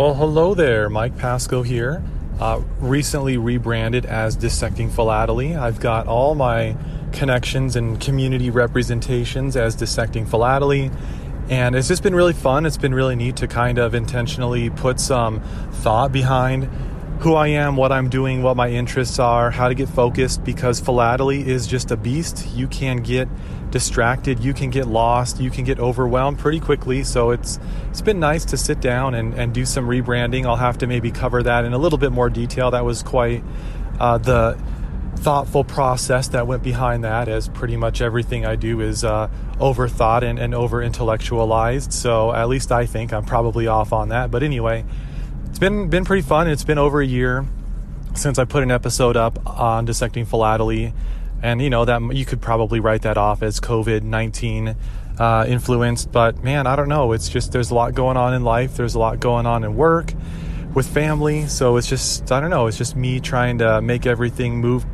Well, hello there, Mike Pasco here. Uh, recently rebranded as Dissecting Philately. I've got all my connections and community representations as Dissecting Philately, and it's just been really fun. It's been really neat to kind of intentionally put some thought behind who I am, what I'm doing, what my interests are, how to get focused because philately is just a beast. You can get distracted, you can get lost, you can get overwhelmed pretty quickly. So it's it's been nice to sit down and, and do some rebranding. I'll have to maybe cover that in a little bit more detail. That was quite uh, the thoughtful process that went behind that, as pretty much everything I do is uh, overthought and, and over intellectualized. So at least I think I'm probably off on that. But anyway, been been pretty fun. It's been over a year since I put an episode up on dissecting philately, and you know that you could probably write that off as COVID nineteen uh, influenced. But man, I don't know. It's just there's a lot going on in life. There's a lot going on in work, with family. So it's just I don't know. It's just me trying to make everything move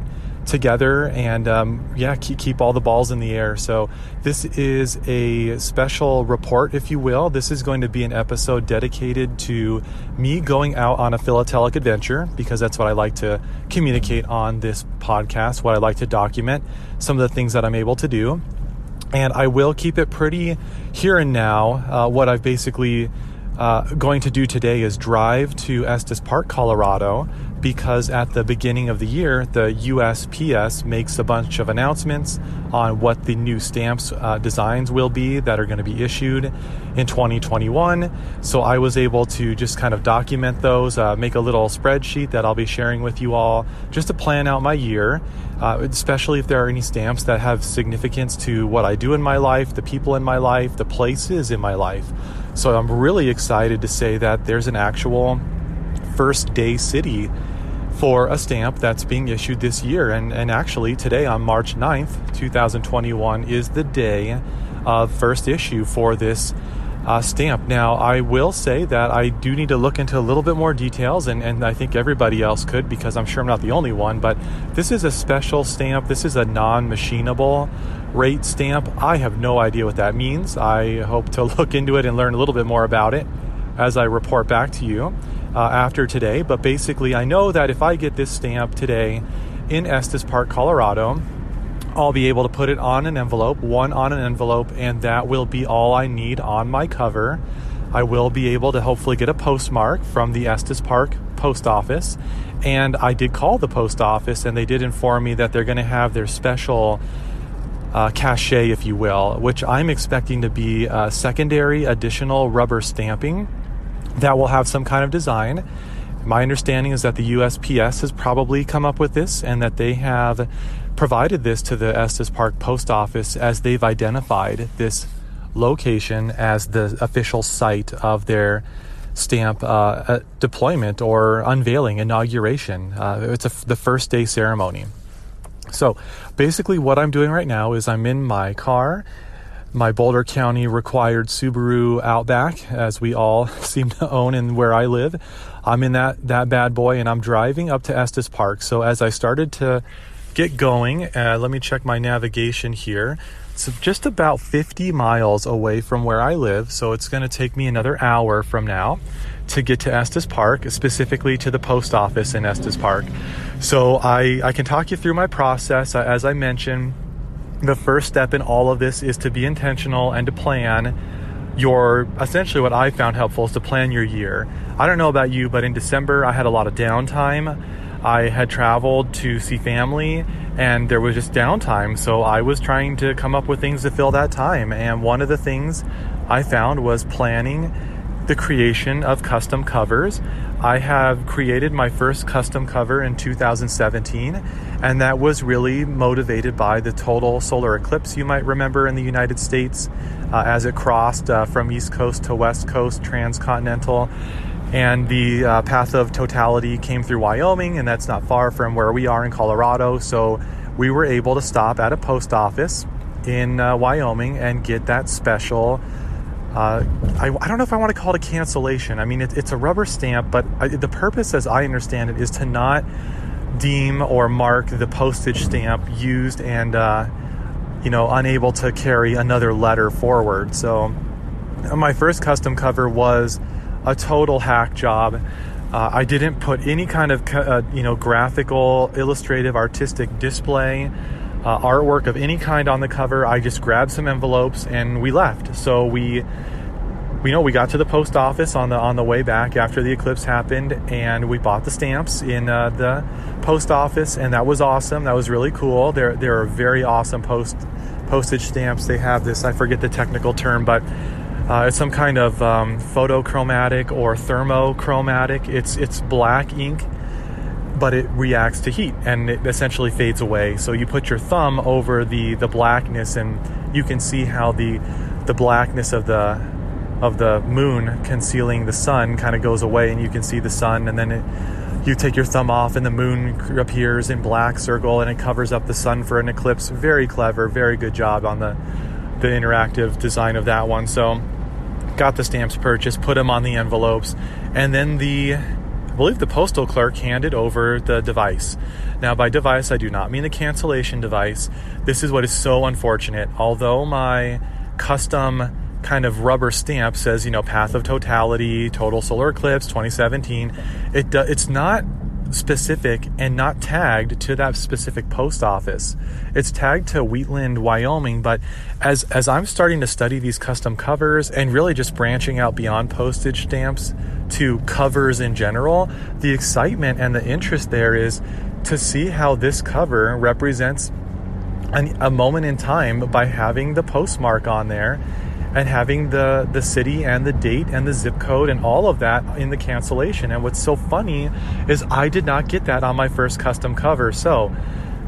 together and um, yeah keep, keep all the balls in the air. So this is a special report if you will. This is going to be an episode dedicated to me going out on a philatelic adventure because that's what i like to communicate on this podcast what i like to document some of the things that i'm able to do. And i will keep it pretty here and now. Uh, what i've basically uh, going to do today is drive to Estes Park, Colorado, because at the beginning of the year, the USPS makes a bunch of announcements on what the new stamps uh, designs will be that are going to be issued in 2021. So I was able to just kind of document those, uh, make a little spreadsheet that I'll be sharing with you all just to plan out my year, uh, especially if there are any stamps that have significance to what I do in my life, the people in my life, the places in my life. So I'm really excited to say that there's an actual first day city for a stamp that's being issued this year. And, and actually, today on March 9th, 2021, is the day of first issue for this uh, stamp. Now, I will say that I do need to look into a little bit more details, and, and I think everybody else could because I'm sure I'm not the only one. But this is a special stamp, this is a non machinable rate stamp. I have no idea what that means. I hope to look into it and learn a little bit more about it as I report back to you uh, after today. But basically, I know that if I get this stamp today in Estes Park, Colorado, I'll be able to put it on an envelope, one on an envelope, and that will be all I need on my cover. I will be able to hopefully get a postmark from the Estes Park post office. And I did call the post office, and they did inform me that they're going to have their special uh, cachet, if you will, which I'm expecting to be secondary additional rubber stamping that will have some kind of design. My understanding is that the USPS has probably come up with this and that they have provided this to the Estes Park Post Office as they've identified this location as the official site of their stamp uh, uh deployment or unveiling, inauguration. Uh, it's a, the first day ceremony. So basically, what I'm doing right now is I'm in my car, my Boulder County required Subaru Outback, as we all seem to own in where I live. I'm in that, that bad boy and I'm driving up to Estes Park. So as I started to get going, uh, let me check my navigation here. It's just about 50 miles away from where I live, so it's going to take me another hour from now to get to Estes Park, specifically to the post office in Estes Park. So I, I can talk you through my process. Uh, as I mentioned, the first step in all of this is to be intentional and to plan your essentially what I found helpful is to plan your year. I don't know about you, but in December I had a lot of downtime. I had traveled to see family and there was just downtime. So I was trying to come up with things to fill that time. And one of the things I found was planning the creation of custom covers. I have created my first custom cover in 2017, and that was really motivated by the total solar eclipse you might remember in the United States uh, as it crossed uh, from East Coast to West Coast transcontinental. And the uh, path of totality came through Wyoming, and that's not far from where we are in Colorado. So we were able to stop at a post office in uh, Wyoming and get that special uh, I, I, don't know if I want to call it a cancellation. I mean, it, it's a rubber stamp, but I, the purpose, as I understand it, is to not deem or mark the postage stamp used and, uh, you know, unable to carry another letter forward. So, my first custom cover was a total hack job. Uh, I didn't put any kind of uh, you know graphical, illustrative, artistic display. Uh, artwork of any kind on the cover. I just grabbed some envelopes and we left. So we we know we got to the post office on the on the way back after the eclipse happened, and we bought the stamps in uh, the post office, and that was awesome. That was really cool. They're they're very awesome post postage stamps. They have this I forget the technical term, but uh, it's some kind of um, photochromatic or thermochromatic. It's it's black ink, but it reacts to heat and it essentially fades away. So you put your thumb over the the blackness, and you can see how the the blackness of the of the moon concealing the sun kind of goes away and you can see the sun and then it, you take your thumb off and the moon appears in black circle and it covers up the sun for an eclipse very clever very good job on the the interactive design of that one so got the stamps purchased put them on the envelopes and then the believe the postal clerk handed over the device. Now, by device, I do not mean the cancellation device. This is what is so unfortunate. Although my custom kind of rubber stamp says, you know, path of totality, total solar eclipse 2017. It do, it's not specific and not tagged to that specific post office. It's tagged to Wheatland, Wyoming, but as as I'm starting to study these custom covers and really just branching out beyond postage stamps to covers in general, the excitement and the interest there is to see how this cover represents an, a moment in time by having the postmark on there and having the the city and the date and the zip code and all of that in the cancellation. And what's so funny is I did not get that on my first custom cover. So,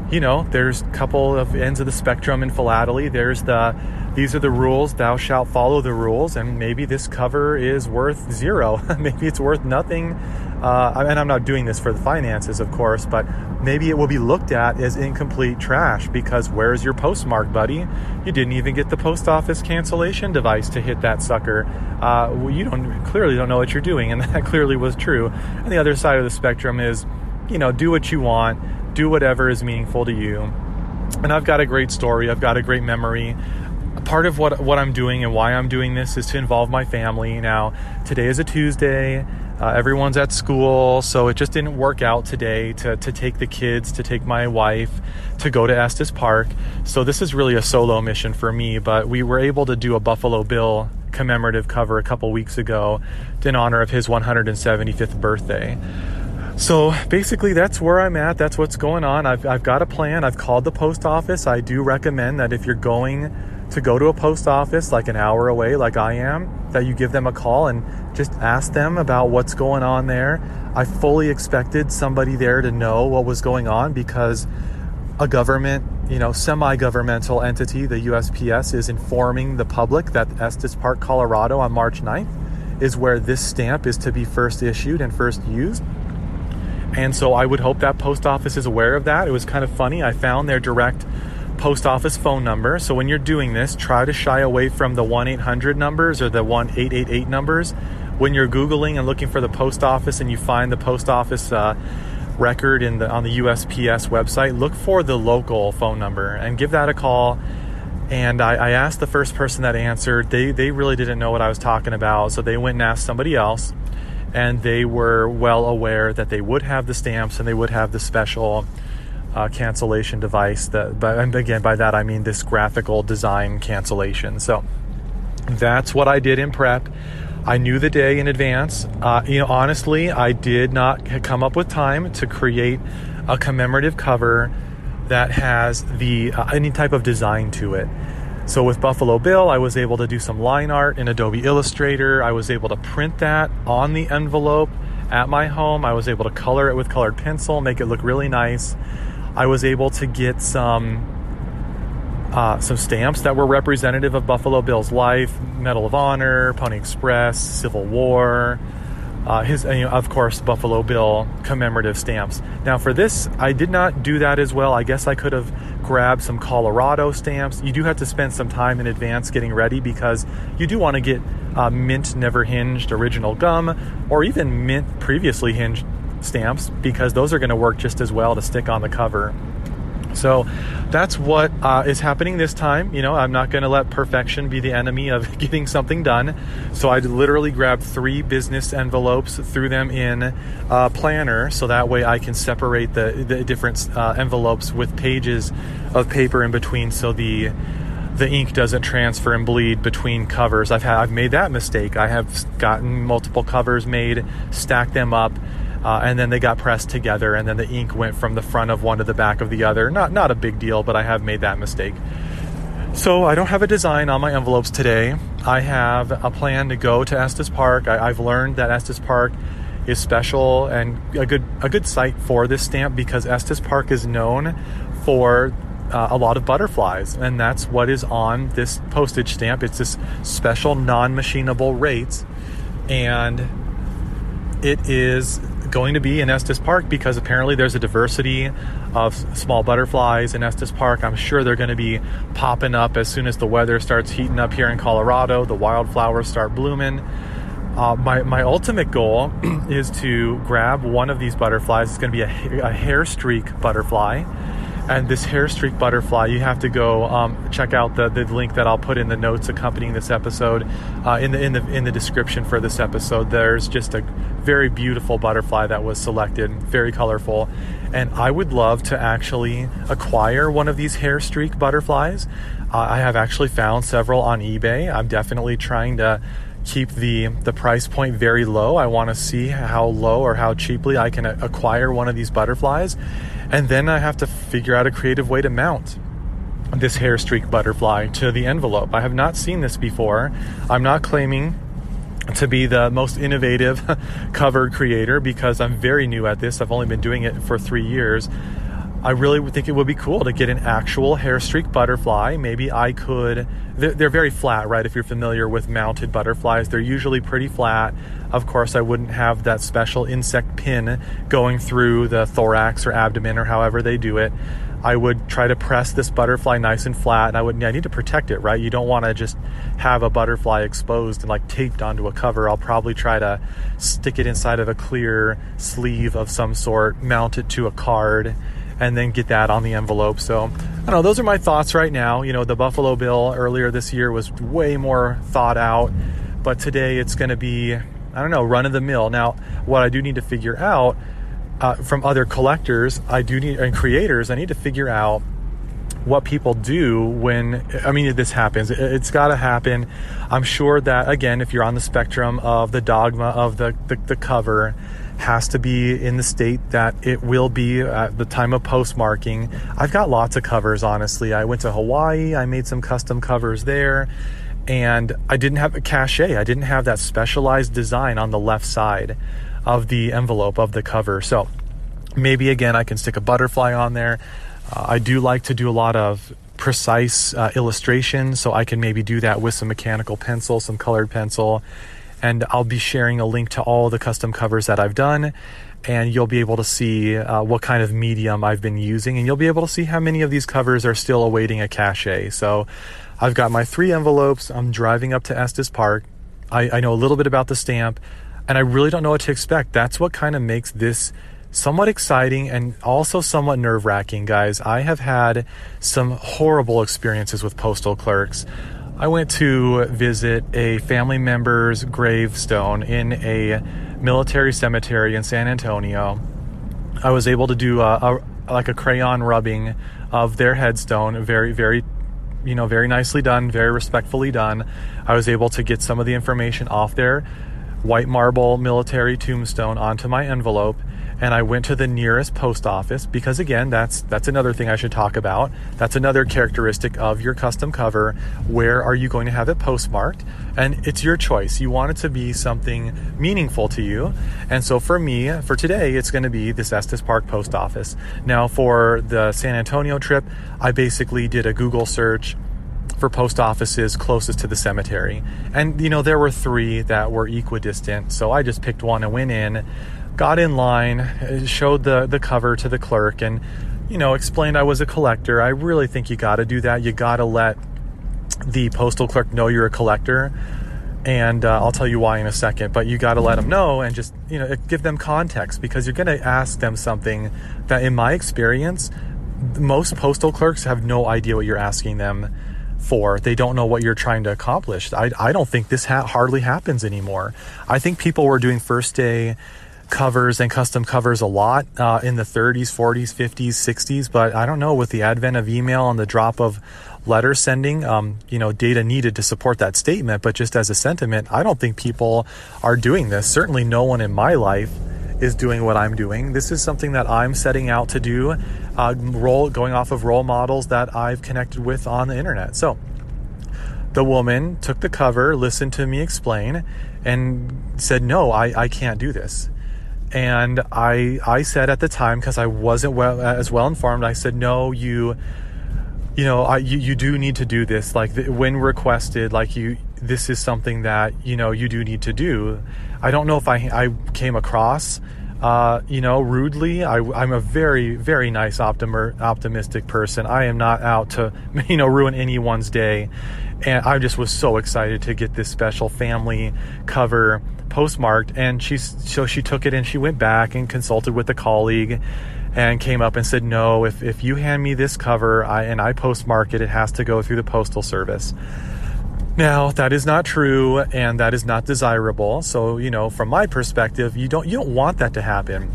you know, there's a couple of ends of the spectrum in philately. There's the these are the rules, thou shalt follow the rules, and maybe this cover is worth zero. maybe it's worth nothing. Uh, and I'm not doing this for the finances, of course, but maybe it will be looked at as incomplete trash because where's your postmark, buddy? You didn't even get the post office cancellation device to hit that sucker. Uh, well, you don't clearly don't know what you're doing, and that clearly was true. And the other side of the spectrum is, you know, do what you want, do whatever is meaningful to you. And I've got a great story. I've got a great memory part of what what I'm doing and why I'm doing this is to involve my family. Now, today is a Tuesday. Uh, everyone's at school, so it just didn't work out today to, to take the kids, to take my wife, to go to Estes Park. So this is really a solo mission for me, but we were able to do a Buffalo Bill commemorative cover a couple weeks ago in honor of his 175th birthday. So basically, that's where I'm at. That's what's going on. I've, I've got a plan. I've called the post office. I do recommend that if you're going to go to a post office like an hour away, like I am, that you give them a call and just ask them about what's going on there. I fully expected somebody there to know what was going on because a government, you know, semi governmental entity, the USPS, is informing the public that Estes Park, Colorado on March 9th is where this stamp is to be first issued and first used. And so I would hope that post office is aware of that. It was kind of funny. I found their direct post office phone number. So when you're doing this, try to shy away from the 1 800 numbers or the 1 888 numbers. When you're Googling and looking for the post office and you find the post office uh, record in the, on the USPS website, look for the local phone number and give that a call. And I, I asked the first person that answered, they, they really didn't know what I was talking about. So they went and asked somebody else. And they were well aware that they would have the stamps and they would have the special uh, cancellation device. That, but and again, by that I mean this graphical design cancellation. So that's what I did in prep. I knew the day in advance. Uh, you know, honestly, I did not come up with time to create a commemorative cover that has the uh, any type of design to it. So with Buffalo Bill, I was able to do some line art in Adobe Illustrator. I was able to print that on the envelope at my home. I was able to color it with colored pencil, make it look really nice. I was able to get some uh, some stamps that were representative of Buffalo Bill's life: Medal of Honor, Pony Express, Civil War. Uh, his, you know, of course, Buffalo Bill commemorative stamps. Now, for this, I did not do that as well. I guess I could have grabbed some Colorado stamps. You do have to spend some time in advance getting ready because you do want to get uh, mint never hinged original gum or even mint previously hinged stamps because those are going to work just as well to stick on the cover. So that's what uh, is happening this time. You know, I'm not going to let perfection be the enemy of getting something done. So I literally grabbed three business envelopes, threw them in a planner, so that way I can separate the, the different uh, envelopes with pages of paper in between, so the the ink doesn't transfer and bleed between covers. I've had I've made that mistake. I have gotten multiple covers made, stacked them up uh, and then they got pressed together, and then the ink went from the front of one to the back of the other. Not not a big deal, but I have made that mistake. So I don't have a design on my envelopes today. I have a plan to go to Estes Park. I, have learned that Estes Park is special and a good a good site for this stamp because Estes Park is known for uh, a lot of butterflies, and that's what is on this postage stamp. It's this special non-machinable rates, and it is going to be in Estes Park because apparently there's a diversity of small butterflies in Estes Park. I'm sure they're going to be popping up as soon as the weather starts heating up here in Colorado, the wildflowers start blooming. Uh, my, my ultimate goal is to grab one of these butterflies. It's going to be a, a hair streak butterfly and this hair streak butterfly you have to go um, check out the, the link that i'll put in the notes accompanying this episode uh, in the in the in the description for this episode. There's just a very beautiful butterfly that was selected very colorful. And i would love to actually acquire one of these hair streak butterflies. Uh, i have actually found several on ebay. I'm definitely trying to keep the the price point very low. I want to see how low or how cheaply I can acquire one of these butterflies and then I have to figure out a creative way to mount this hair streak butterfly to the envelope. I have not seen this before. I'm not claiming to be the most innovative cover creator because I'm very new at this. I've only been doing it for three years. I really think it would be cool to get an actual hair streak butterfly. Maybe I could. They're, they're, very flat, right? If you're familiar with mounted butterflies, they're usually pretty flat. Of course, I wouldn't have that special insect pin going through the thorax or abdomen or however they do it. I would try to press this butterfly nice and flat, and I would I need to protect it, right? You don't want to just have a butterfly exposed and like taped onto a cover. I'll probably try to stick it inside of a clear sleeve of some sort, mount it to a card and then get that on the envelope. So, I don't know, those are my thoughts right now. You know, the Buffalo Bill earlier this year was way more thought out, but today it's going to be, I don't know, run of the mill. Now, what I do need to figure out uh, from other collectors, I do need, and creators, I need to figure out what people do when I mean this happens. It's got to happen. I'm sure that again, if you're on the spectrum of the dogma of the, the, the cover, has to be in the state that it will be at the time of postmarking. I've got lots of covers, honestly. I went to Hawaii, I made some custom covers there, and I didn't have a cachet. I didn't have that specialized design on the left side of the envelope of the cover. So maybe again, I can stick a butterfly on there. Uh, I do like to do a lot of precise uh, illustrations, so I can maybe do that with some mechanical pencil, some colored pencil and I'll be sharing a link to all the custom covers that I've done and you'll be able to see uh, what kind of medium I've been using and you'll be able to see how many of these covers are still awaiting a cachet. So I've got my three envelopes. I'm driving up to Estes Park. I, I know a little bit about the stamp and I really don't know what to expect. That's what kind of makes this somewhat exciting and also somewhat nerve wracking, guys. I have had some horrible experiences with postal clerks. I went to visit a family member's gravestone in a military cemetery in San Antonio. I was able to do a, a, like a crayon rubbing of their headstone, very, very, you know, very nicely done, very respectfully done. I was able to get some of the information off their white marble military tombstone onto my envelope and I went to the nearest post office because again that's that's another thing I should talk about. That's another characteristic of your custom cover. Where are you going to have it postmarked? And it's your choice. You want it to be something meaningful to you. And so for me, for today, it's going to be this Estes Park post office. Now for the San Antonio trip, I basically did a Google search for post offices closest to the cemetery. And you know, there were 3 that were equidistant, so I just picked one and went in got in line, showed the, the cover to the clerk, and, you know, explained I was a collector. I really think you got to do that. You got to let the postal clerk know you're a collector. And uh, I'll tell you why in a second, but you got to let them know and just, you know, give them context because you're going to ask them something that, in my experience, most postal clerks have no idea what you're asking them for. They don't know what you're trying to accomplish. I, I don't think this ha- hardly happens anymore. I think people were doing first day covers and custom covers a lot uh, in the 30s, 40s, 50s, 60s, but I don't know with the advent of email and the drop of letter sending, um, you know, data needed to support that statement. But just as a sentiment, I don't think people are doing this. Certainly, no one in my life is doing what I'm doing. This is something that I'm setting out to do, uh, role going off of role models that I've connected with on the internet. So the woman took the cover, listened to me explain, and said, "No, I, I can't do this." And I I said at the time because I wasn't well as well informed, I said, "No, you." You know, I, you, you do need to do this. Like when requested, like you, this is something that you know you do need to do. I don't know if I I came across uh, you know, rudely. I, am a very, very nice, optim- optimistic person. I am not out to, you know, ruin anyone's day. And I just was so excited to get this special family cover postmarked. And she so she took it and she went back and consulted with a colleague and came up and said, no, if, if you hand me this cover I, and I postmark it, it has to go through the postal service. Now, that is not true and that is not desirable. So, you know, from my perspective, you don't you don't want that to happen.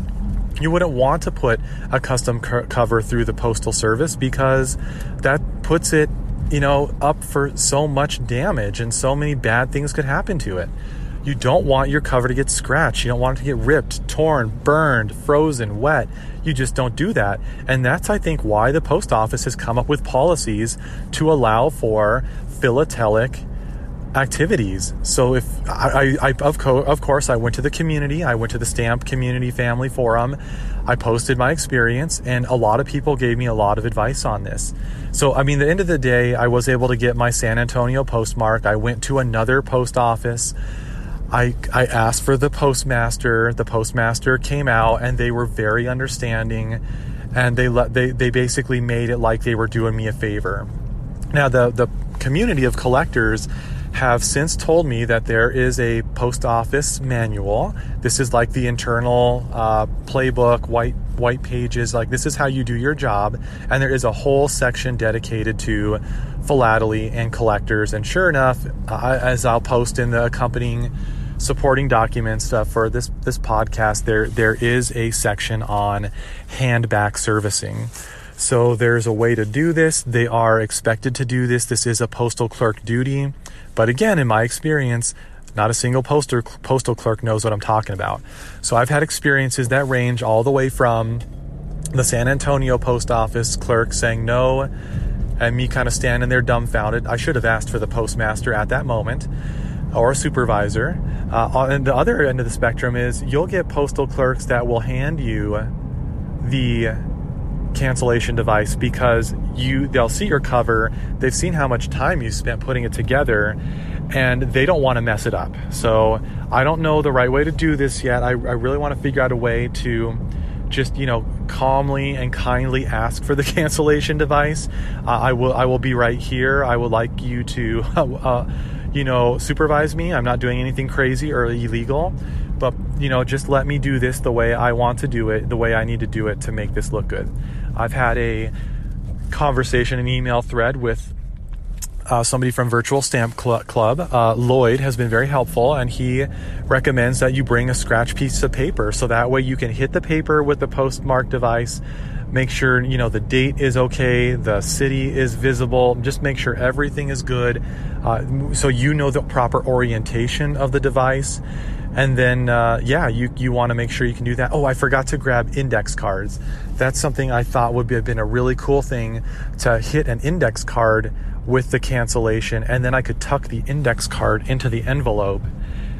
You wouldn't want to put a custom co- cover through the postal service because that puts it, you know, up for so much damage and so many bad things could happen to it. You don't want your cover to get scratched. You don't want it to get ripped, torn, burned, frozen, wet. You just don't do that. And that's, I think, why the post office has come up with policies to allow for philatelic activities. So if I, I, I of, co- of course I went to the community, I went to the Stamp Community Family Forum, I posted my experience, and a lot of people gave me a lot of advice on this. So I mean, the end of the day, I was able to get my San Antonio postmark. I went to another post office. I, I asked for the postmaster. The postmaster came out, and they were very understanding, and they let they they basically made it like they were doing me a favor. Now the the community of collectors have since told me that there is a post office manual. This is like the internal uh, playbook, white white pages. Like this is how you do your job, and there is a whole section dedicated to philately and collectors. And sure enough, uh, as I'll post in the accompanying supporting documents uh, for this this podcast, there there is a section on handback servicing. So there's a way to do this. They are expected to do this. This is a postal clerk duty. But again, in my experience, not a single poster, postal clerk knows what I'm talking about. So I've had experiences that range all the way from the San Antonio post office clerk saying no, and me kind of standing there dumbfounded. I should have asked for the postmaster at that moment or supervisor. Uh, on the other end of the spectrum is you'll get postal clerks that will hand you the cancellation device because you they'll see your cover they've seen how much time you spent putting it together and they don't want to mess it up. So i don't know the right way to do this yet. I, I really want to figure out a way to just you know calmly and kindly ask for the cancellation device. Uh, i will i will be right here. I would like you to uh, you know supervise me i'm not doing anything crazy or illegal but you know just let me do this the way i want to do it the way i need to do it to make this look good I've had a conversation, an email thread with uh, somebody from Virtual Stamp Cl- Club. Uh, Lloyd has been very helpful, and he recommends that you bring a scratch piece of paper so that way you can hit the paper with the postmark device. Make sure you know the date is okay, the city is visible. Just make sure everything is good, uh, so you know the proper orientation of the device. And then, uh, yeah, you, you want to make sure you can do that. Oh, I forgot to grab index cards. That's something I thought would have been a really cool thing to hit an index card with the cancellation, and then I could tuck the index card into the envelope.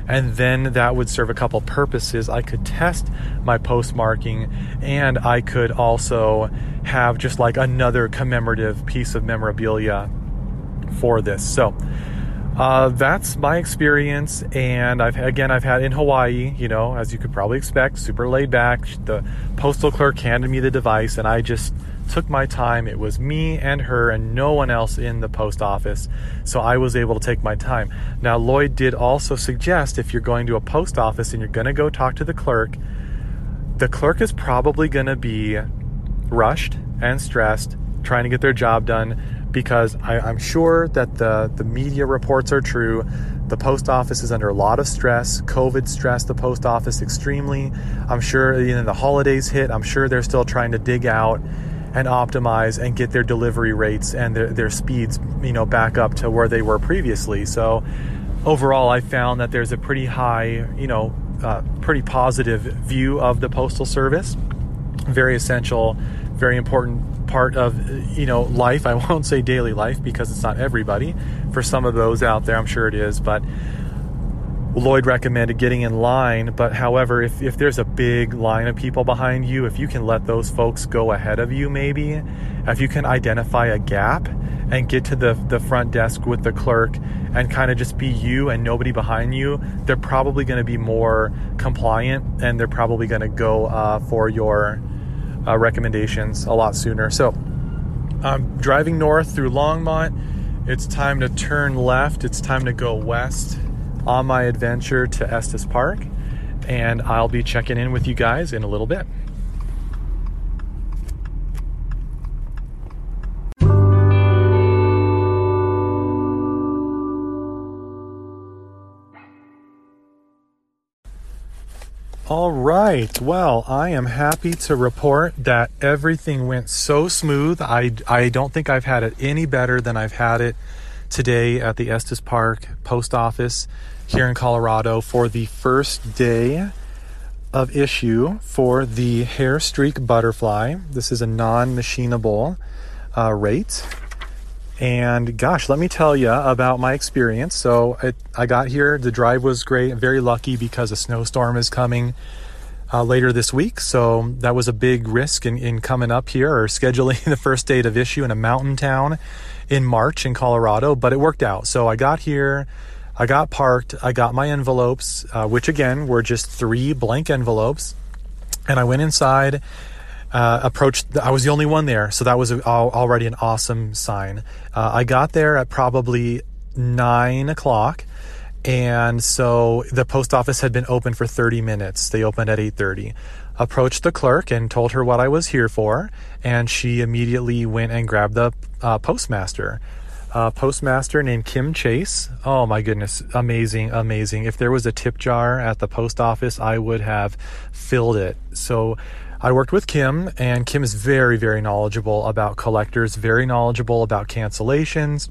And then that would serve a couple purposes. I could test my postmarking, and I could also have just like another commemorative piece of memorabilia for this. So, uh, that's my experience, and I've again I've had in Hawaii. You know, as you could probably expect, super laid back. The postal clerk handed me the device, and I just took my time. It was me and her, and no one else in the post office, so I was able to take my time. Now, Lloyd did also suggest if you're going to a post office and you're going to go talk to the clerk, the clerk is probably going to be rushed and stressed trying to get their job done because I, am sure that the, the media reports are true. The post office is under a lot of stress. COVID stressed the post office extremely. I'm sure you know, the holidays hit. I'm sure they're still trying to dig out and optimize and get their delivery rates and their, their speeds, you know, back up to where they were previously. So overall, I found that there's a pretty high, you know, uh, pretty positive view of the postal service. Very essential, very important part of you know life. I won't say daily life because it's not everybody. For some of those out there, I'm sure it is, but Lloyd recommended getting in line, but however, if, if there's a big line of people behind you, if you can let those folks go ahead of you, maybe, if you can identify a gap and get to the, the front desk with the clerk and kind of just be you and nobody behind you, they're probably going to be more compliant and they're probably going to go uh, for your uh, recommendations a lot sooner. So I'm driving north through Longmont. It's time to turn left, it's time to go west on my adventure to Estes Park, and I'll be checking in with you guys in a little bit. All right. Well, I am happy to report that everything went so smooth. I, I don't think I've had it any better than I've had it today at the Estes Park Post Office here in Colorado for the first day of issue for the hair streak butterfly. This is a non machinable uh, rate. And gosh, let me tell you about my experience. So it, I got here, the drive was great, very lucky because a snowstorm is coming uh, later this week. So that was a big risk in, in coming up here or scheduling the first date of issue in a mountain town in March in Colorado, but it worked out. So I got here I got parked. I got my envelopes, uh, which again were just three blank envelopes. And I went inside, uh, approached, I was the only one there. So that was already an awesome sign. Uh, I got there at probably nine o'clock. And so the post office had been open for 30 minutes. They opened at 8:30. Approached the clerk and told her what I was here for, and she immediately went and grabbed the uh, postmaster uh, postmaster named Kim Chase. Oh my goodness, amazing, amazing. If there was a tip jar at the post office, I would have filled it. So I worked with Kim, and Kim is very, very knowledgeable about collectors, very knowledgeable about cancellations.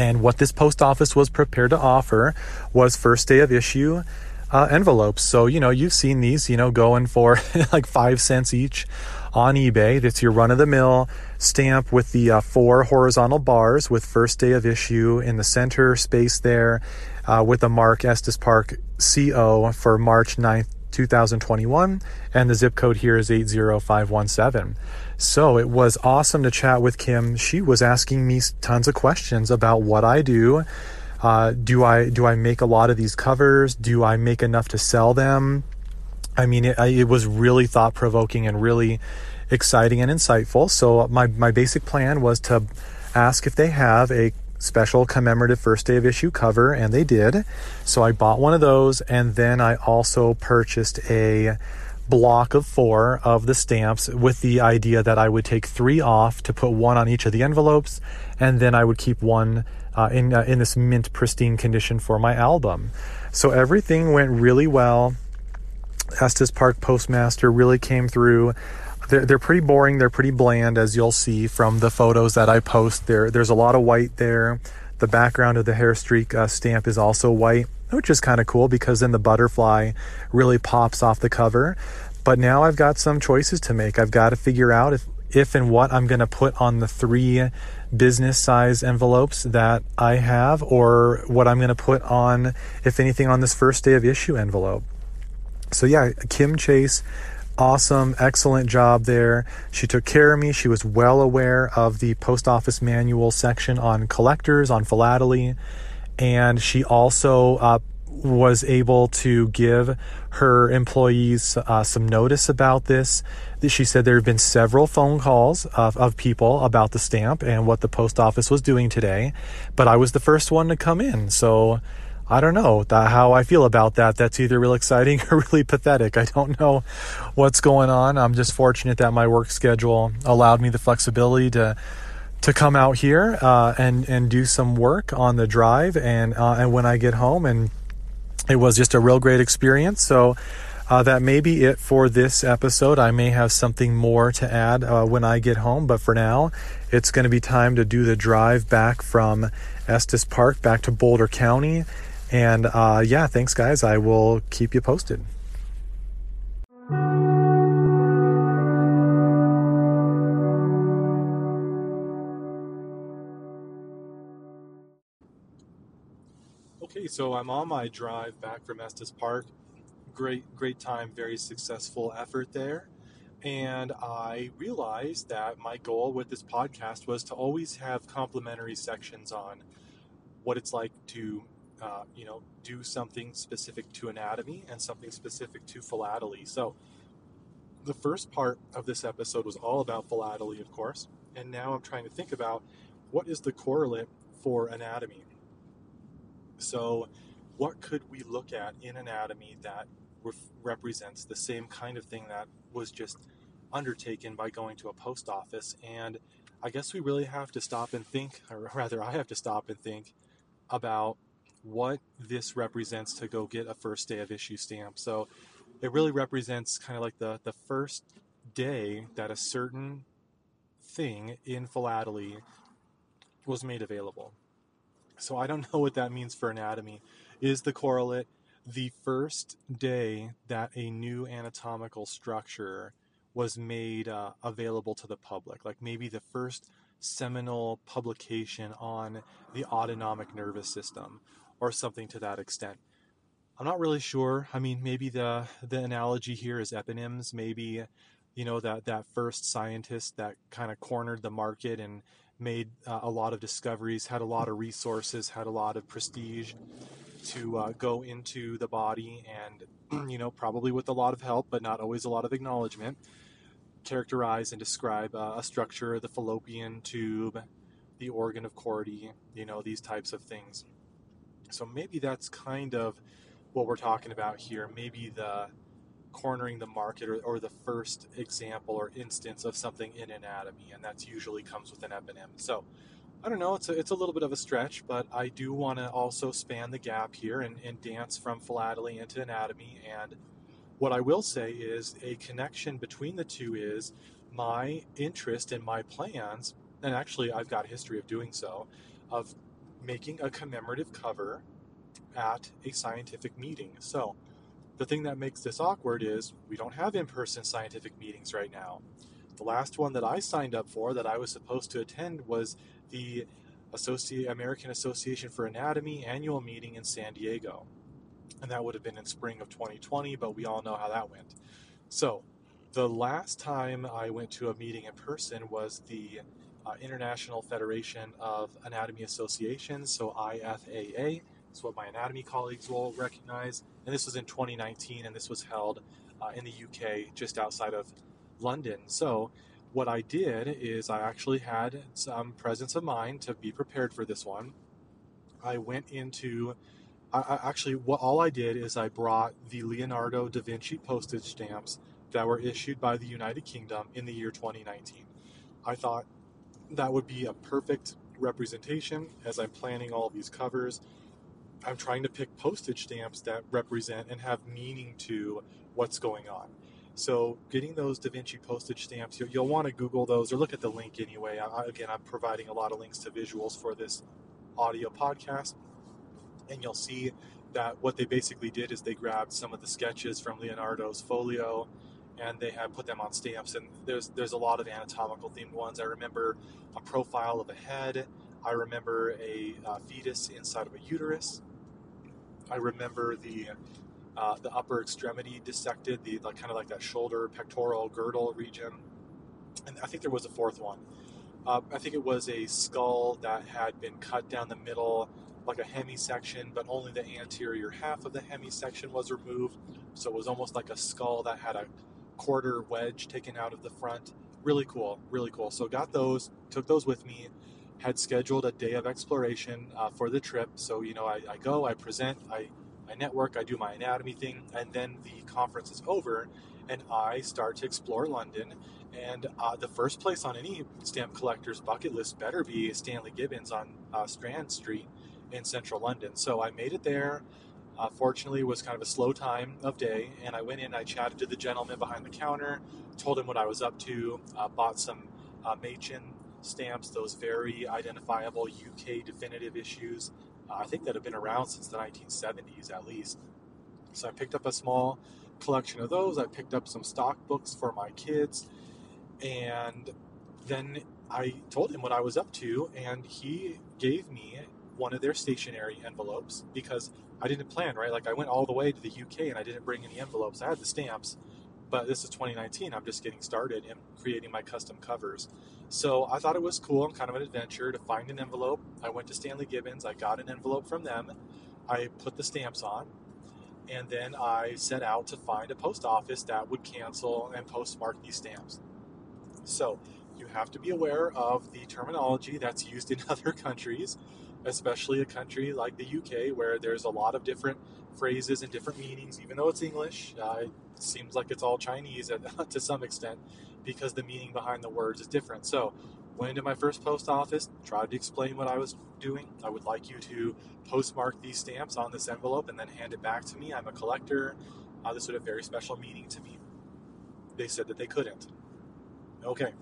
And what this post office was prepared to offer was first day of issue uh, envelopes. So, you know, you've seen these, you know, going for like five cents each on eBay. That's your run of the mill stamp with the uh, four horizontal bars with first day of issue in the center space there uh, with the mark Estes Park CO for March 9th, 2021. And the zip code here is 80517. So it was awesome to chat with Kim. She was asking me tons of questions about what I do. Uh, do I do I make a lot of these covers? Do I make enough to sell them? I mean, it, it was really thought provoking and really exciting and insightful. So my, my basic plan was to ask if they have a special commemorative first day of issue cover, and they did. So I bought one of those, and then I also purchased a block of four of the stamps with the idea that I would take three off to put one on each of the envelopes, and then I would keep one uh, in uh, in this mint pristine condition for my album. So everything went really well. Estes Park Postmaster really came through. They're, they're pretty boring. They're pretty bland, as you'll see from the photos that I post. There, there's a lot of white there. The background of the hair streak uh, stamp is also white, which is kind of cool because then the butterfly really pops off the cover. But now I've got some choices to make. I've got to figure out if, if and what I'm going to put on the three business size envelopes that I have, or what I'm going to put on, if anything, on this first day of issue envelope. So yeah, Kim Chase, awesome, excellent job there. She took care of me. She was well aware of the post office manual section on collectors, on philately, and she also uh, was able to give her employees uh, some notice about this. She said there have been several phone calls of, of people about the stamp and what the post office was doing today, but I was the first one to come in. So I don't know how I feel about that. That's either real exciting or really pathetic. I don't know what's going on. I'm just fortunate that my work schedule allowed me the flexibility to to come out here uh, and and do some work on the drive and uh, and when I get home and it was just a real great experience. So uh, that may be it for this episode. I may have something more to add uh, when I get home, but for now, it's going to be time to do the drive back from Estes Park back to Boulder County. And uh, yeah, thanks, guys. I will keep you posted. Okay, so I'm on my drive back from Estes Park great great time, very successful effort there. And I realized that my goal with this podcast was to always have complementary sections on what it's like to, uh, you know, do something specific to anatomy and something specific to philately. So the first part of this episode was all about philately, of course. And now I'm trying to think about what is the correlate for anatomy. So, what could we look at in anatomy that represents the same kind of thing that was just undertaken by going to a post office. And I guess we really have to stop and think, or rather, I have to stop and think about what this represents to go get a first day of issue stamp. So it really represents kind of like the, the first day that a certain thing in philately was made available. So I don't know what that means for anatomy. Is the correlate the first day that a new anatomical structure was made uh, available to the public, like maybe the first seminal publication on the autonomic nervous system or something to that extent. I'm not really sure. I mean, maybe the the analogy here is eponyms. Maybe, you know, that that first scientist that kind of cornered the market and made uh, a lot of discoveries, had a lot of resources, had a lot of prestige to uh, go into the body and, you know, probably with a lot of help, but not always a lot of acknowledgement, characterize and describe uh, a structure, the fallopian tube, the organ of Corti, you know, these types of things. So maybe that's kind of what we're talking about here. Maybe the cornering the market or, or the first example or instance of something in anatomy, and that's usually comes with an eponym. So I don't know, it's a, it's a little bit of a stretch, but I do want to also span the gap here and, and dance from philately into anatomy. And what I will say is a connection between the two is my interest and my plans, and actually I've got a history of doing so, of making a commemorative cover at a scientific meeting. So the thing that makes this awkward is we don't have in person scientific meetings right now. The last one that I signed up for that I was supposed to attend was the Associ- American Association for Anatomy annual meeting in San Diego. And that would have been in spring of 2020, but we all know how that went. So, the last time I went to a meeting in person was the uh, International Federation of Anatomy Associations, so IFAA. That's what my anatomy colleagues will recognize. And this was in 2019, and this was held uh, in the UK just outside of London. So, what I did is I actually had some presence of mind to be prepared for this one. I went into, I, I actually, what all I did is I brought the Leonardo da Vinci postage stamps that were issued by the United Kingdom in the year 2019. I thought that would be a perfect representation as I'm planning all these covers. I'm trying to pick postage stamps that represent and have meaning to what's going on. So getting those Da Vinci postage stamps, you'll, you'll want to Google those or look at the link anyway. I, again, I'm providing a lot of links to visuals for this audio podcast, and you'll see that what they basically did is they grabbed some of the sketches from Leonardo's folio and they had put them on stamps. And there's there's a lot of anatomical themed ones. I remember a profile of a head. I remember a uh, fetus inside of a uterus. I remember the uh, the upper extremity dissected, the like, kind of like that shoulder, pectoral, girdle region. And I think there was a fourth one. Uh, I think it was a skull that had been cut down the middle, like a hemisection, but only the anterior half of the hemisection was removed. So it was almost like a skull that had a quarter wedge taken out of the front. Really cool, really cool. So got those, took those with me. had scheduled a day of exploration uh, for the trip. So, you know, I, I go, I present, I, I network, I do my anatomy thing, and then the conference is over, and I start to explore London. And uh, the first place on any stamp collector's bucket list better be Stanley Gibbons on uh, Strand Street in central London. So I made it there. Uh, fortunately, it was kind of a slow time of day, and I went in. I chatted to the gentleman behind the counter, told him what I was up to, uh, bought some uh, Machin stamps, those very identifiable UK definitive issues. Uh, I think that have been around since the 1970s at least. So I picked up a small collection of those. I picked up some stock books for my kids, and then I told him what I was up to, and he gave me one of their stationery envelopes because I didn't plan, right? Like I went all the way to the UK and I didn't bring any envelopes. I had the stamps, but this is 2019. I'm just getting started in creating my custom covers. So I thought it was cool and kind of an adventure to find an envelope. I went to Stanley Gibbons. I got an envelope from them. I put the stamps on, and then I set out to find a post office that would cancel and postmark these stamps. So you have to be aware of the terminology that's used in other countries, especially a country like the UK, where there's a lot of different phrases and different meanings, even though it's English. Uh, it seems like it's all Chinese to some extent because the meaning behind the words is different. So, went into my first post office, tried to explain what I was doing. I would like you to postmark these stamps on this envelope and then hand it back to me. I'm a collector. Uh, this would have very special meaning to me. They said that they couldn't. Okay,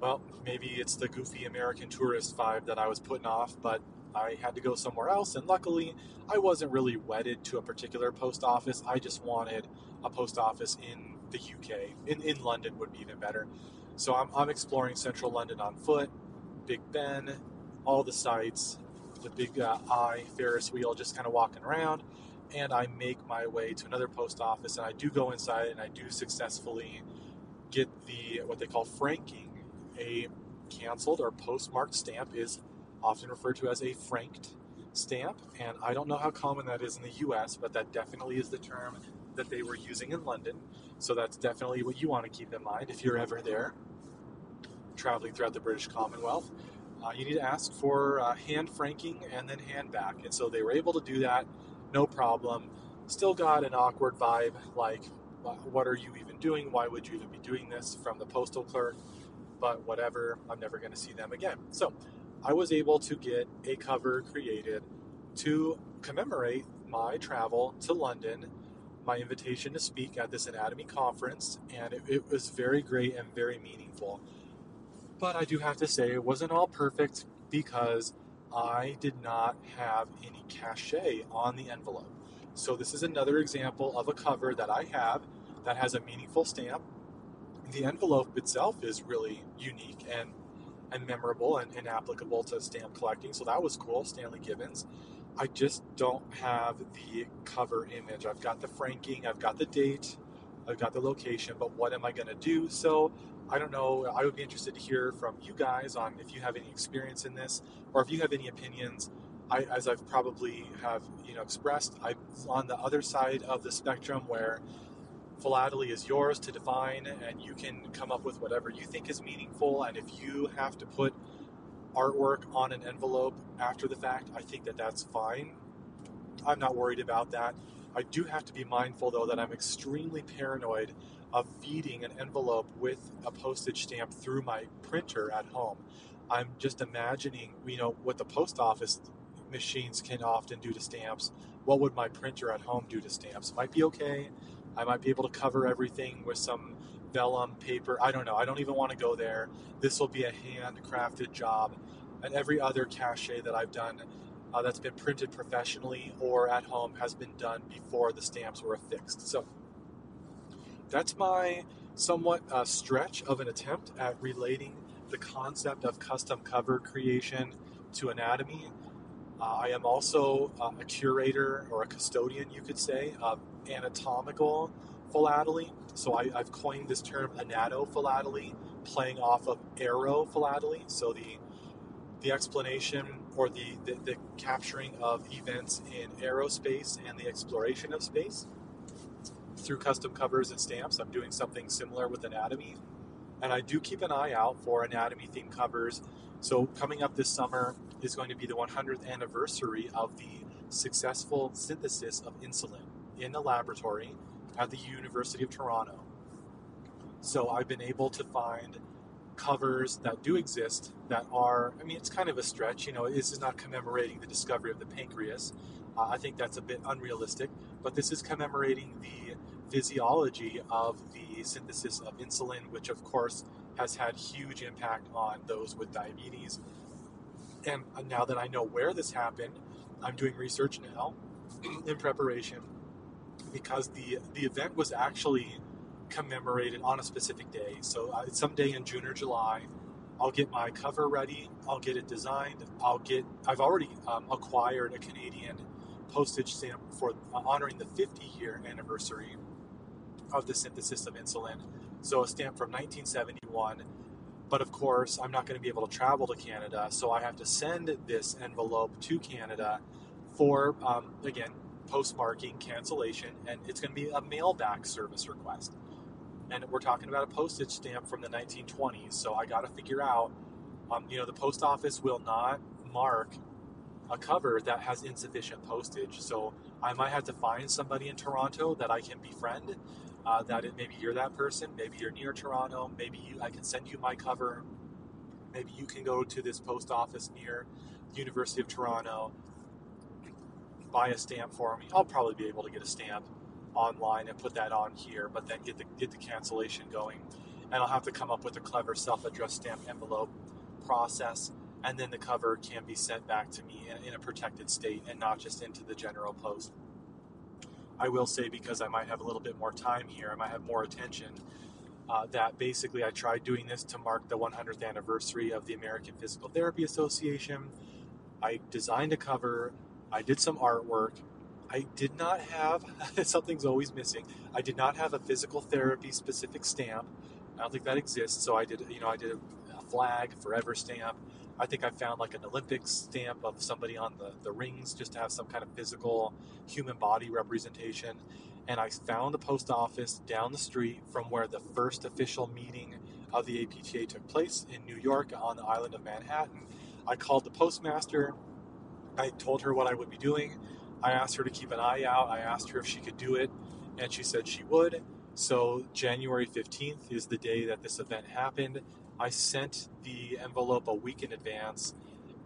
well, maybe it's the goofy American tourist vibe that I was putting off, but I had to go somewhere else, and luckily, I wasn't really wedded to a particular post office. I just wanted a post office in the UK. In, in London would be even better. So I'm, I'm exploring central London on foot, Big Ben, all the sites, the big uh, eye Ferris wheel, just kind of walking around. And I make my way to another post office, and I do go inside, and I do successfully get the what they call franking. A canceled or postmarked stamp is often referred to as a franked stamp, and I don't know how common that is in the US, but that definitely is the term that they were using in London. So that's definitely what you want to keep in mind if you're ever there, traveling throughout the British Commonwealth. Uh, you need to ask for uh, hand franking and then hand back. And so they were able to do that, no problem. Still got an awkward vibe like, what are you even doing? Why would you even be doing this from the postal clerk? But whatever, I'm never going to see them again. So I was able to get a cover created to commemorate my travel to London, my invitation to speak at this anatomy conference, and it, it, was very great and very meaningful. But I do have to say, it wasn't all perfect because I did not have any cachet on the envelope. So, this is another example of a cover that I have that has a meaningful stamp. The envelope itself is really unique and and memorable and, and applicable to stamp collecting. So that was cool, Stanley Gibbons. I just don't have the cover image. I've got the franking, I've got the date, I've got the location, but what am I going to do? So I don't know. I would be interested to hear from you guys on if you have any experience in this or if you have any opinions. I, as I've probably have you know expressed, I'm on the other side of the spectrum where philately is yours to define, and you can come up with whatever you think is meaningful. And if you have to put artwork on an envelope after the fact, I think that that's fine. I'm not worried about that. I do have to be mindful, though, that I'm extremely paranoid of feeding an envelope with a postage stamp through my printer at home. I'm just imagining, you know, what the post office machines can often do to stamps. What would my printer at home do to stamps? Might be okay, I might be able to cover everything with some vellum paper. I don't know. I don't even want to go there. This will be a handcrafted job. And every other cachet that I've done uh, that's been printed professionally or at home has been done before the stamps were affixed. So that's my somewhat uh, stretch of an attempt at relating the concept of custom cover creation to anatomy. I am also uh, a curator or a custodian, you could say, of anatomical philately. So I, have coined this term anatophilately, playing off of aerophilately. So the the explanation or the, the, the capturing of events in aerospace and the exploration of space through custom covers and stamps. I'm doing something similar with anatomy. And I do keep an eye out for anatomy theme covers. So, coming up this summer is going to be the 100th anniversary of the successful synthesis of insulin in the laboratory at the University of Toronto. So, I've been able to find covers that do exist that are, I mean, it's kind of a stretch. You know, this is not commemorating the discovery of the pancreas. Uh, I think that's a bit unrealistic, but this is commemorating the physiology of the synthesis of insulin, which of course has had huge impact on those with diabetes. And now that I know where this happened, I'm doing research now in preparation because the the event was actually commemorated on a specific day. So uh, someday in June or July, I'll get my cover ready. I'll get it designed. I'll get. I've already um, acquired a Canadian postage stamp for uh, honoring the 50 year anniversary of the synthesis of insulin. So a stamp from 1971. But of course, I'm not going to be able to travel to Canada, so I have to send this envelope to Canada for, um, again, postmarking cancellation, and it's going to be a mailback service request and we're talking about a postage stamp from the 1920s. So I got to figure out, um, you know, the post office will not mark a cover that has insufficient postage. So I might have to find somebody in Toronto that I can befriend. Uh, that it, maybe you're that person. Maybe you're near Toronto. Maybe you, I can send you my cover. Maybe you can go to this post office near University of Toronto, buy a stamp for me. I'll probably be able to get a stamp online and put that on here, but then get the get the cancellation going. And I'll have to come up with a clever self-addressed stamp envelope process, and then the cover can be sent back to me in, in a protected state and not just into the general post. I will say because I might have a little bit more time here, I might have more attention. Uh, that basically I tried doing this to mark the 100th anniversary of the American Physical Therapy Association. I designed a cover, I did some artwork, I did not have something's always missing. I did not have a physical therapy specific stamp. I don't think that exists. So I did, you know, I did a flag, forever stamp. I think I found like an Olympic stamp of somebody on the, the rings just to have some kind of physical human body representation. And I found the post office down the street from where the first official meeting of the APTA took place in New York on the island of Manhattan. I called the postmaster. I told her what I would be doing. I asked her to keep an eye out. I asked her if she could do it, and she said she would. So, January 15th is the day that this event happened. I sent the envelope a week in advance,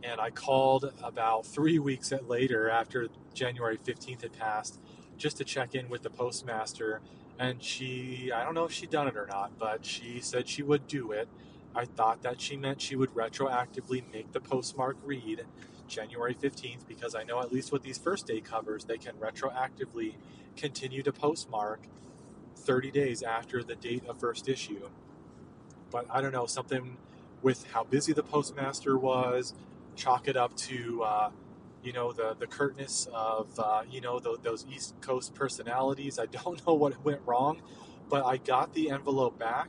and I called about three weeks later after January 15th had passed just to check in with the postmaster. And she, I don't know if she'd done it or not, but she said she would do it. I thought that she meant she would retroactively make the postmark read January 15th because I know at least with these first day covers, they can retroactively continue to postmark 30 days after the date of first issue. But I don't know, something with how busy the postmaster was, chalk it up to, uh, you know, the, the curtness of, uh, you know, the, those East Coast personalities. I don't know what went wrong, but I got the envelope back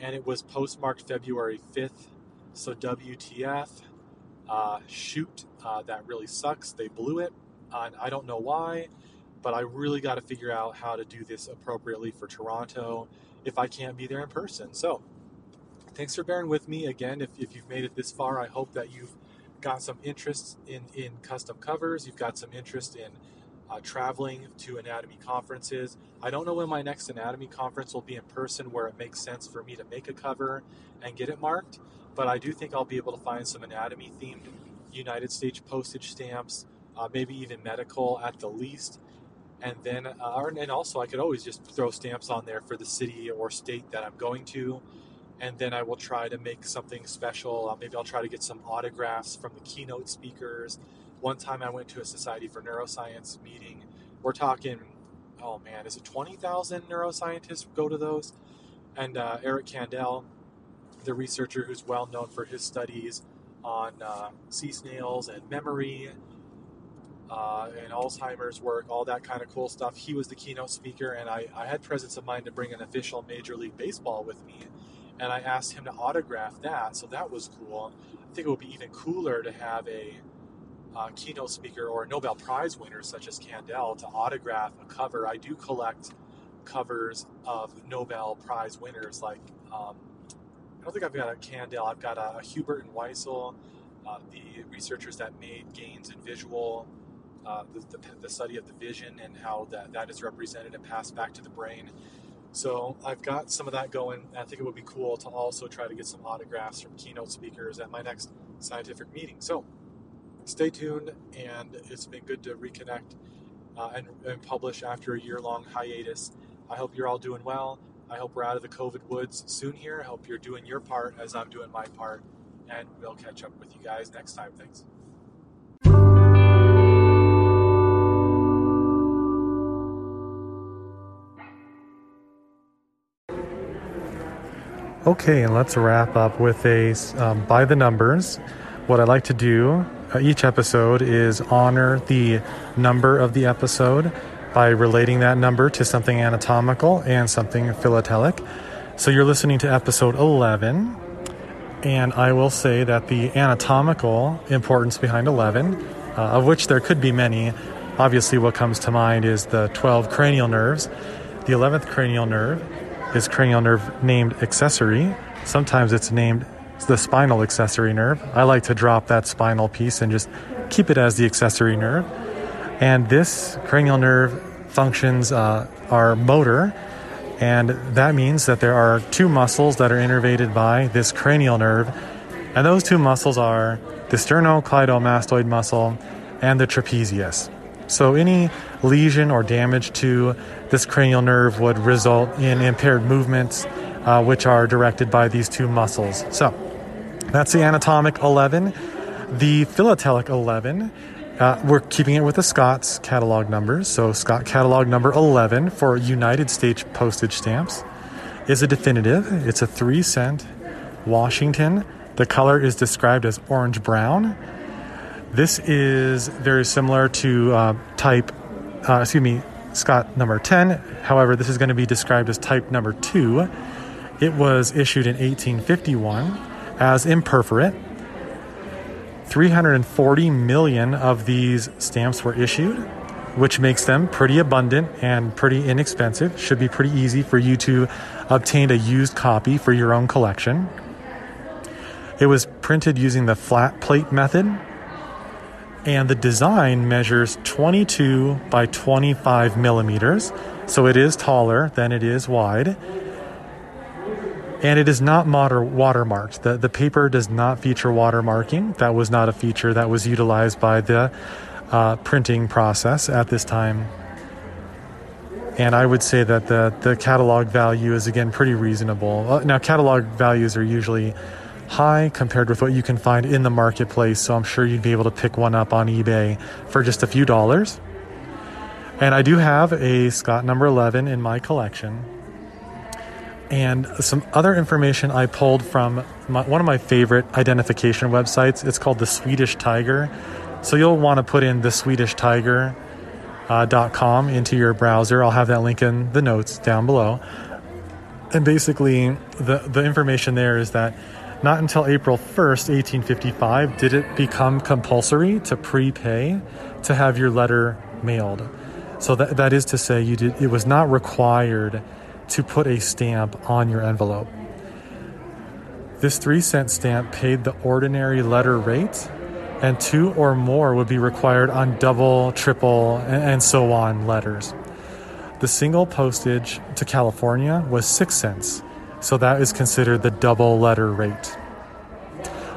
and it was postmarked February 5th. So WTF, uh, shoot, uh, that really sucks. They blew it. And I don't know why, but I really got to figure out how to do this appropriately for Toronto if I can't be there in person. So, thanks for bearing with me. Again, if, if you've made it this far, I hope that you've got some interest in, in custom covers, you've got some interest in uh, traveling to anatomy conferences. I don't know when my next anatomy conference will be in person where it makes sense for me to make a cover and get it marked, but I do think I'll be able to find some anatomy themed United States postage stamps, uh, maybe even medical at the least. And then, uh, and also, I could always just throw stamps on there for the city or state that I'm going to. And then I will try to make something special. Uh, maybe I'll try to get some autographs from the keynote speakers. One time I went to a Society for Neuroscience meeting. We're talking, oh man, is it 20,000 neuroscientists go to those? And uh, Eric Kandel, the researcher who's well known for his studies on uh, sea snails and memory uh, and Alzheimer's work, all that kind of cool stuff. He was the keynote speaker, and I, I had presence of mind to bring an official Major League Baseball with me. And I asked him to autograph that, so that was cool. I think it would be even cooler to have a uh, keynote speaker or a Nobel Prize winner such as Kandel to autograph a cover. I do collect covers of Nobel Prize winners like um, don't think I've got a Kandel. I've got a, a Hubel and Wiesel, uh, the researchers that made gains in visual, uh, the, the, the, study of the vision and how that, that is represented and passed back to the brain. So I've got some of that going. I think it would be cool to also try to get some autographs from keynote speakers at my next scientific meeting. So stay tuned, and it's been good to reconnect uh, and, and publish after a year long hiatus. I hope you're all doing well. I hope we're out of the COVID woods soon here. I hope you're doing your part as I'm doing my part. And we'll catch up with you guys next time. Thanks. Okay, and let's wrap up with a um, by the numbers. What I like to do uh, each episode is honor the number of the episode by relating that number to something anatomical and something philatelic. So you're listening to episode 11, and I will say that the anatomical importance behind 11, uh, of which there could be many, obviously what comes to mind is the 12 cranial nerves. The 11th cranial nerve is cranial nerve named accessory. Sometimes it's named the spinal accessory nerve. I like to drop that spinal piece and just keep it as the accessory nerve. And this cranial nerve functions uh, are motor, and that means that there are two muscles that are innervated by this cranial nerve, and those two muscles are the sternocleidomastoid muscle and the trapezius. So, any lesion or damage to this cranial nerve would result in impaired movements, uh, which are directed by these two muscles. So, that's the anatomic 11. The philatelic 11 uh, we're keeping it with the Scott's catalog numbers. So, Scott catalog number 11 for United States postage stamps is a definitive. It's a three cent Washington. The color is described as orange brown. This is very similar to uh, type, uh, excuse me, Scott number 10. However, this is going to be described as type number 2. It was issued in 1851 as imperforate 340 million of these stamps were issued, which makes them pretty abundant and pretty inexpensive. Should be pretty easy for you to obtain a used copy for your own collection. It was printed using the flat plate method, and the design measures 22 by 25 millimeters, so it is taller than it is wide and it is not motor watermarked. The, the paper does not feature watermarking. That was not a feature that was utilized by the uh, printing process at this time. And I would say that the, the catalog value is again pretty reasonable. Uh, now, catalog values are usually high compared with what you can find in the marketplace, so I'm sure you'd be able to pick one up on eBay for just a few dollars. And I do have a Scott number 11 in my collection and some other information I pulled from my, one of my favorite identification websites. It's called the Swedish Tiger. So you'll want to put in the Swedish Tiger. Uh, .com into your browser. I'll have that link in the notes down below. And basically, the, the information there is that not until April 1st, 1855, did it become compulsory to prepay to have your letter mailed. So that, that is to say, you did, it was not required to put a stamp on your envelope. This three cent stamp paid the ordinary letter rate, and two or more would be required on double, triple, and so on letters. The single postage to California was six cents, so that is considered the double letter rate.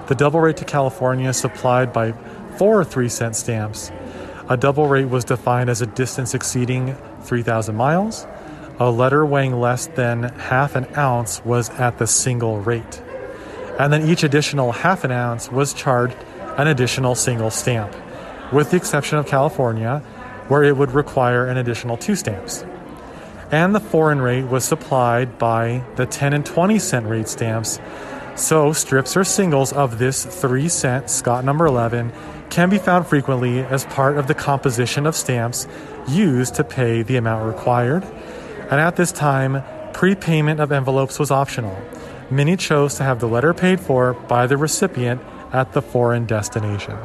The double rate to California supplied by four three cent stamps. A double rate was defined as a distance exceeding 3,000 miles a letter weighing less than half an ounce was at the single rate. And then each additional half an ounce was charged an additional single stamp, with the exception of California, where it would require an additional two stamps. And the foreign rate was supplied by the 10 and 20 cent rate stamps. So, strips or singles of this 3 cent Scott number 11 can be found frequently as part of the composition of stamps used to pay the amount required and at this time, prepayment of envelopes was optional. Many chose to have the letter paid for by the recipient at the foreign destination.